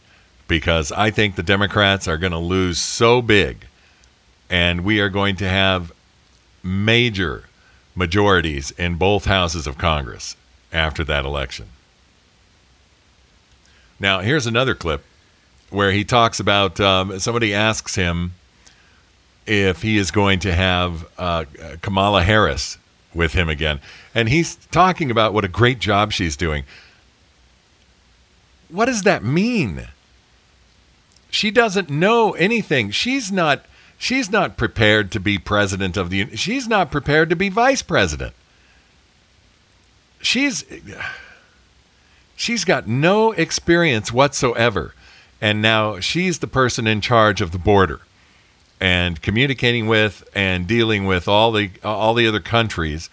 because I think the Democrats are going to lose so big and we are going to have major majorities in both houses of Congress after that election. Now, here's another clip where he talks about um, somebody asks him if he is going to have uh, Kamala Harris with him again. And he's talking about what a great job she's doing. What does that mean? She doesn't know anything. She's not she's not prepared to be president of the she's not prepared to be vice president. She's she's got no experience whatsoever. And now she's the person in charge of the border and communicating with and dealing with all the all the other countries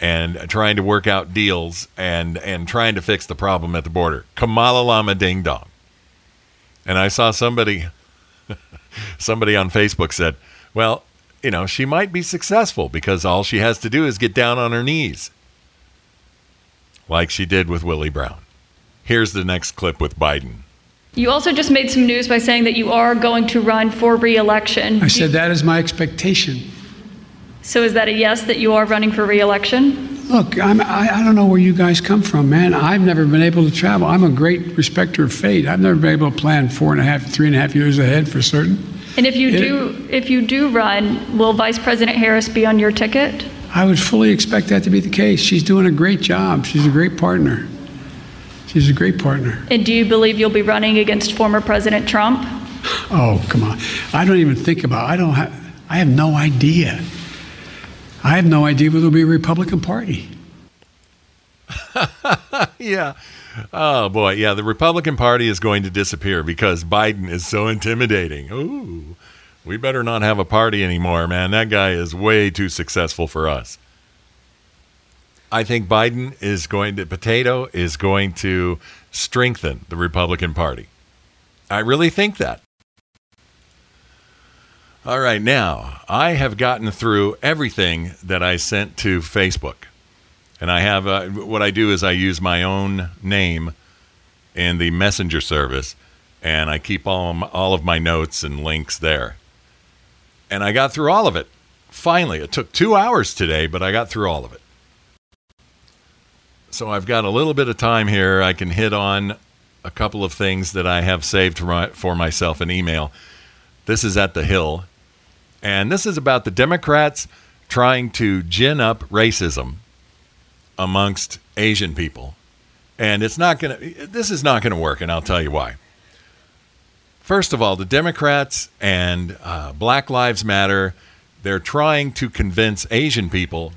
and trying to work out deals and and trying to fix the problem at the border. Kamala Lama Ding Dong. And I saw somebody <laughs> somebody on Facebook said, "Well, you know, she might be successful because all she has to do is get down on her knees." Like she did with Willie Brown. Here's the next clip with Biden. You also just made some news by saying that you are going to run for reelection. I said that is my expectation. So is that a yes that you are running for reelection? Look, I'm, I, I don't know where you guys come from, man. I've never been able to travel. I'm a great respecter of fate. I've never been able to plan four and a half, three and a half years ahead for certain. And if you It- do if you do run, will Vice President Harris be on your ticket? I would fully expect that to be the case. She's doing a great job. She's a great partner. She's a great partner. And do you believe you'll be running against former President Trump? Oh, come on. I don't even think about I don't have I have no idea. I have no idea whether it'll be a Republican Party. <laughs> yeah. Oh boy, yeah. The Republican Party is going to disappear because Biden is so intimidating. Ooh, we better not have a party anymore, man. That guy is way too successful for us. I think Biden is going to potato is going to strengthen the Republican Party. I really think that. All right, now I have gotten through everything that I sent to Facebook. And I have uh, what I do is I use my own name in the messenger service, and I keep all all of my notes and links there. And I got through all of it. Finally, it took two hours today, but I got through all of it. So I've got a little bit of time here. I can hit on a couple of things that I have saved for, myself in email. This is at the Hill, and this is about the Democrats trying to gin up racism amongst Asian people. And it's not going to, this is not going to work, and I'll tell you why. First of all, the Democrats and uh, Black Lives Matter, they're trying to convince Asian people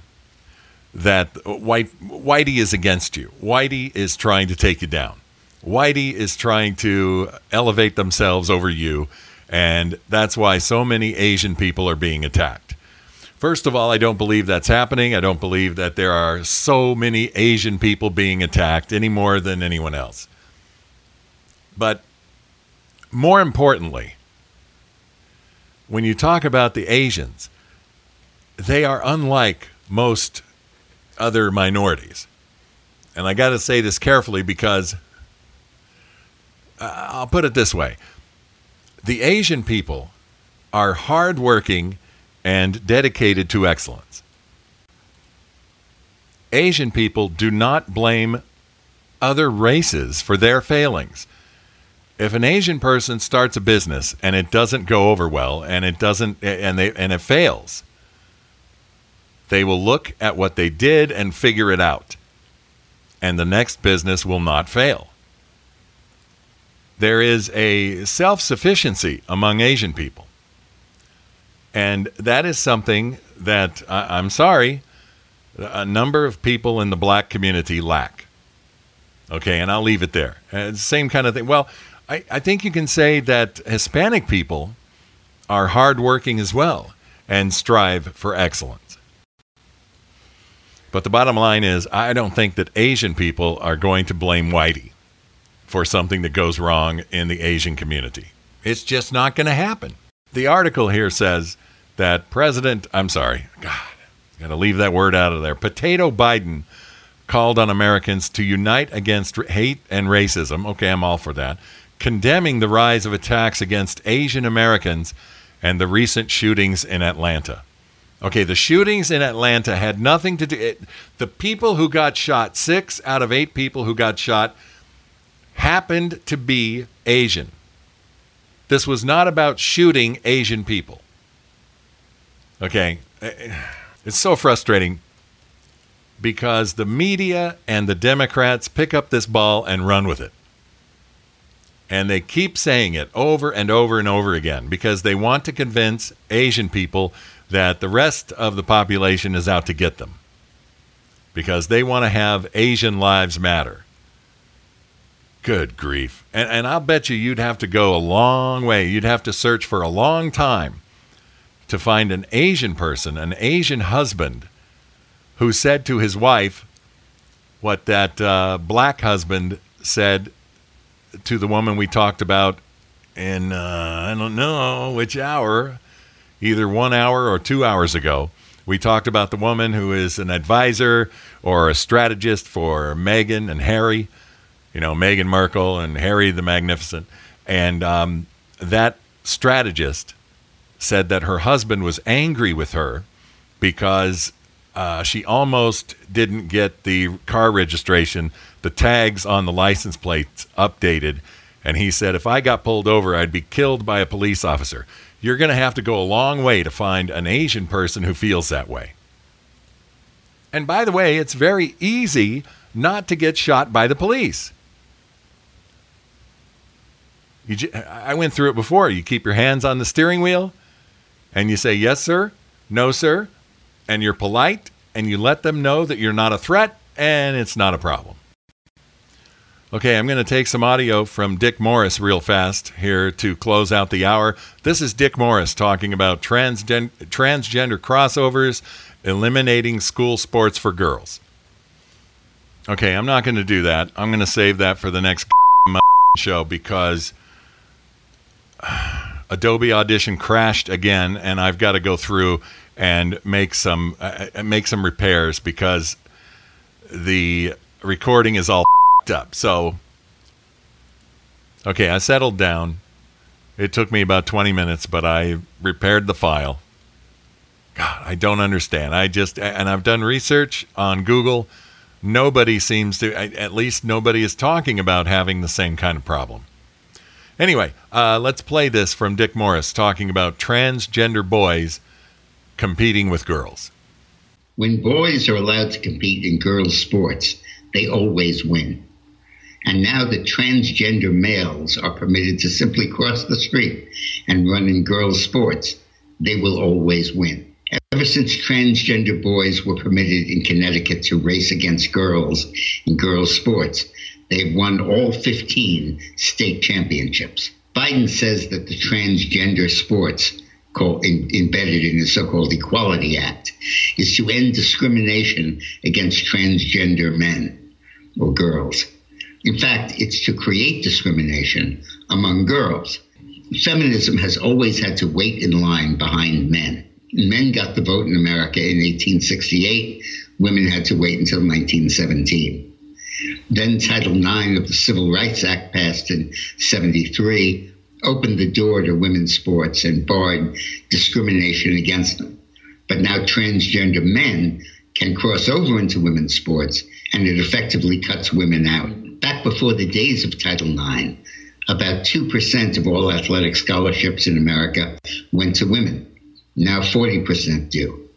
that white, Whitey is against you. Whitey is trying to take you down. Whitey is trying to elevate themselves over you, and that's why so many Asian people are being attacked. First of all, I don't believe that's happening. I don't believe that there are so many Asian people being attacked any more than anyone else. But more importantly, when you talk about the Asians, they are unlike most other minorities. And I got to say this carefully because uh, I'll put it this way the Asian people are hardworking and dedicated to excellence. Asian people do not blame other races for their failings. If an Asian person starts a business and it doesn't go over well and it doesn't and they and it fails, they will look at what they did and figure it out. And the next business will not fail. There is a self-sufficiency among Asian people. And that is something that I, I'm sorry, a number of people in the black community lack. Okay, and I'll leave it there. Uh, same kind of thing. Well, I, I think you can say that Hispanic people are hardworking as well and strive for excellence. But the bottom line is, I don't think that Asian people are going to blame Whitey for something that goes wrong in the Asian community. It's just not going to happen. The article here says that President, I'm sorry, God, got to leave that word out of there. Potato Biden called on Americans to unite against hate and racism. Okay, I'm all for that. Condemning the rise of attacks against Asian Americans and the recent shootings in Atlanta. Okay, the shootings in Atlanta had nothing to do. It, the people who got shot, six out of eight people who got shot, happened to be Asian. This was not about shooting Asian people. Okay, eh, eh, it's so frustrating because the media and the Democrats pick up this ball and run with it. And they keep saying it over and over and over again because they want to convince Asian people that the rest of the population is out to get them. Because they want to have Asian lives matter. Good grief. And, and I'll bet you you'd have to go a long way. You'd have to search for a long time to find an Asian person, an Asian husband who said to his wife what that uh, black husband said to the woman we talked about in, uh, I don't know which hour, either one hour or two hours ago. We talked about the woman who is an advisor or a strategist for Meghan and Harry, you know, Meghan Markle and Harry the Magnificent. And um, that strategist said that her husband was angry with her because uh, she almost didn't get the car registration, the tags on the license plates updated. And he said, if I got pulled over, I'd be killed by a police officer. You're going to have to go a long way to find an Asian person who feels that way. And by the way, it's very easy not to get shot by the police. I went through it before. You keep your hands on the steering wheel and you say, yes, sir, no, sir, and you're polite and you let them know that you're not a threat and it's not a problem. Okay, I'm going to take some audio from Dick Morris real fast here to close out the hour. This is Dick Morris talking about transgen- transgender crossovers, eliminating school sports for girls. Okay, I'm not going to do that. I'm going to save that for the next <laughs> show because <sighs> Adobe Audition crashed again, and I've got to go through and make some uh, uh make some repairs because the recording is all up. So, okay, I settled down. It took me about 20 minutes, but I repaired the file. God, I don't understand. I just and I've done research on Google. Nobody seems to, at least nobody is talking about having the same kind of problem. Anyway, uh, let's play this from Dick Morris talking about transgender boys competing with girls. When boys are allowed to compete in girls' sports, they always win. And now that transgender males are permitted to simply cross the street and run in girls' sports, they will always win. Ever since transgender boys were permitted in Connecticut to race against girls in girls' sports, they've won all 15 state championships. Biden says that the transgender sports called, in, embedded in the so-called Equality Act is to end discrimination against transgender men or girls. In fact, it's to create discrimination among girls. Feminism has always had to wait in line behind men. Men got the vote in America in 1868. Women had to wait until 1917. Then Title IX of the Civil Rights Act passed in 73 opened the door to women's sports and barred discrimination against them. But now transgender men can cross over into women's sports and it effectively cuts women out. Back before the days of Title IX, about 2% of all athletic scholarships in America went to women. Now 40% do.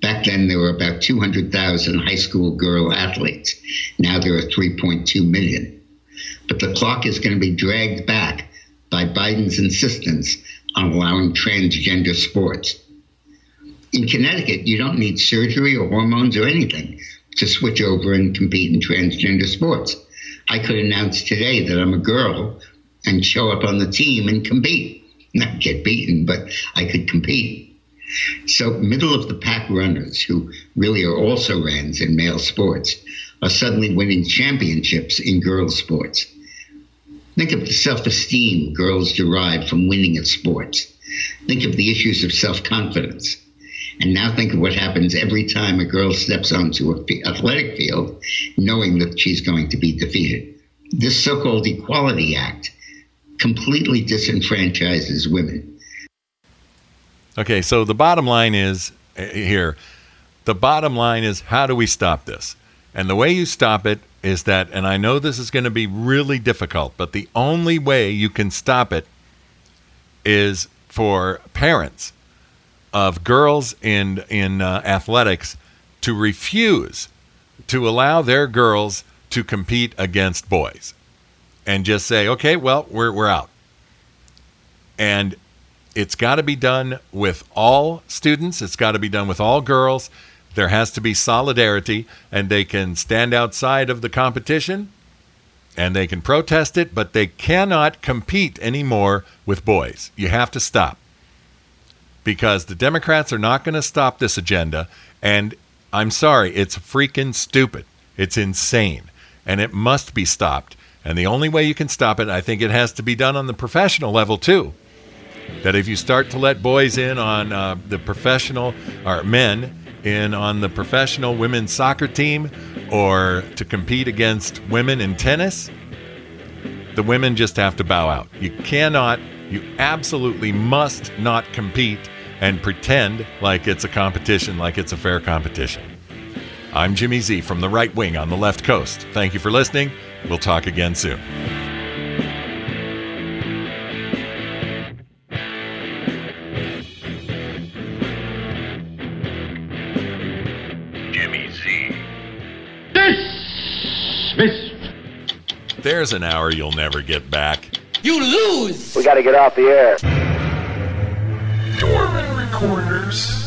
Back then, there were about 200,000 high school girl athletes. Now there are 3.2 million. But the clock is going to be dragged back by Biden's insistence on allowing transgender sports. In Connecticut, you don't need surgery or hormones or anything to switch over and compete in transgender sports. I could announce today that I'm a girl and show up on the team and compete. Not get beaten, but I could compete. So, middle of the pack runners, who really are also rans in male sports, are suddenly winning championships in girls' sports. Think of the self esteem girls derive from winning at sports. Think of the issues of self confidence. And now think of what happens every time a girl steps onto an athletic field knowing that she's going to be defeated. This so called Equality Act completely disenfranchises women. Okay, so the bottom line is eh, here the bottom line is how do we stop this? And the way you stop it is that, and I know this is going to be really difficult, but the only way you can stop it is for parents of girls in in uh, athletics to refuse to allow their girls to compete against boys and just say, okay, well, we're, we're out. And it's got to be done with all students, it's got to be done with all girls. There has to be solidarity, and they can stand outside of the competition and they can protest it, but they cannot compete anymore with boys. You have to stop because the Democrats are not going to stop this agenda. And I'm sorry, it's freaking stupid. It's insane. And it must be stopped. And the only way you can stop it, I think it has to be done on the professional level too. That if you start to let boys in on uh, the professional, or men in on the professional women's soccer team, or to compete against women in tennis, the women just have to bow out. You cannot, you absolutely must not compete and pretend like it's a competition, like it's a fair competition. I'm Jimmy Z from the right wing on the left coast. Thank you for listening. We'll talk again soon. Jimmy Z. Dismissed. There's an hour you'll never get back. You lose! We gotta get off the air. Dorman Recorders.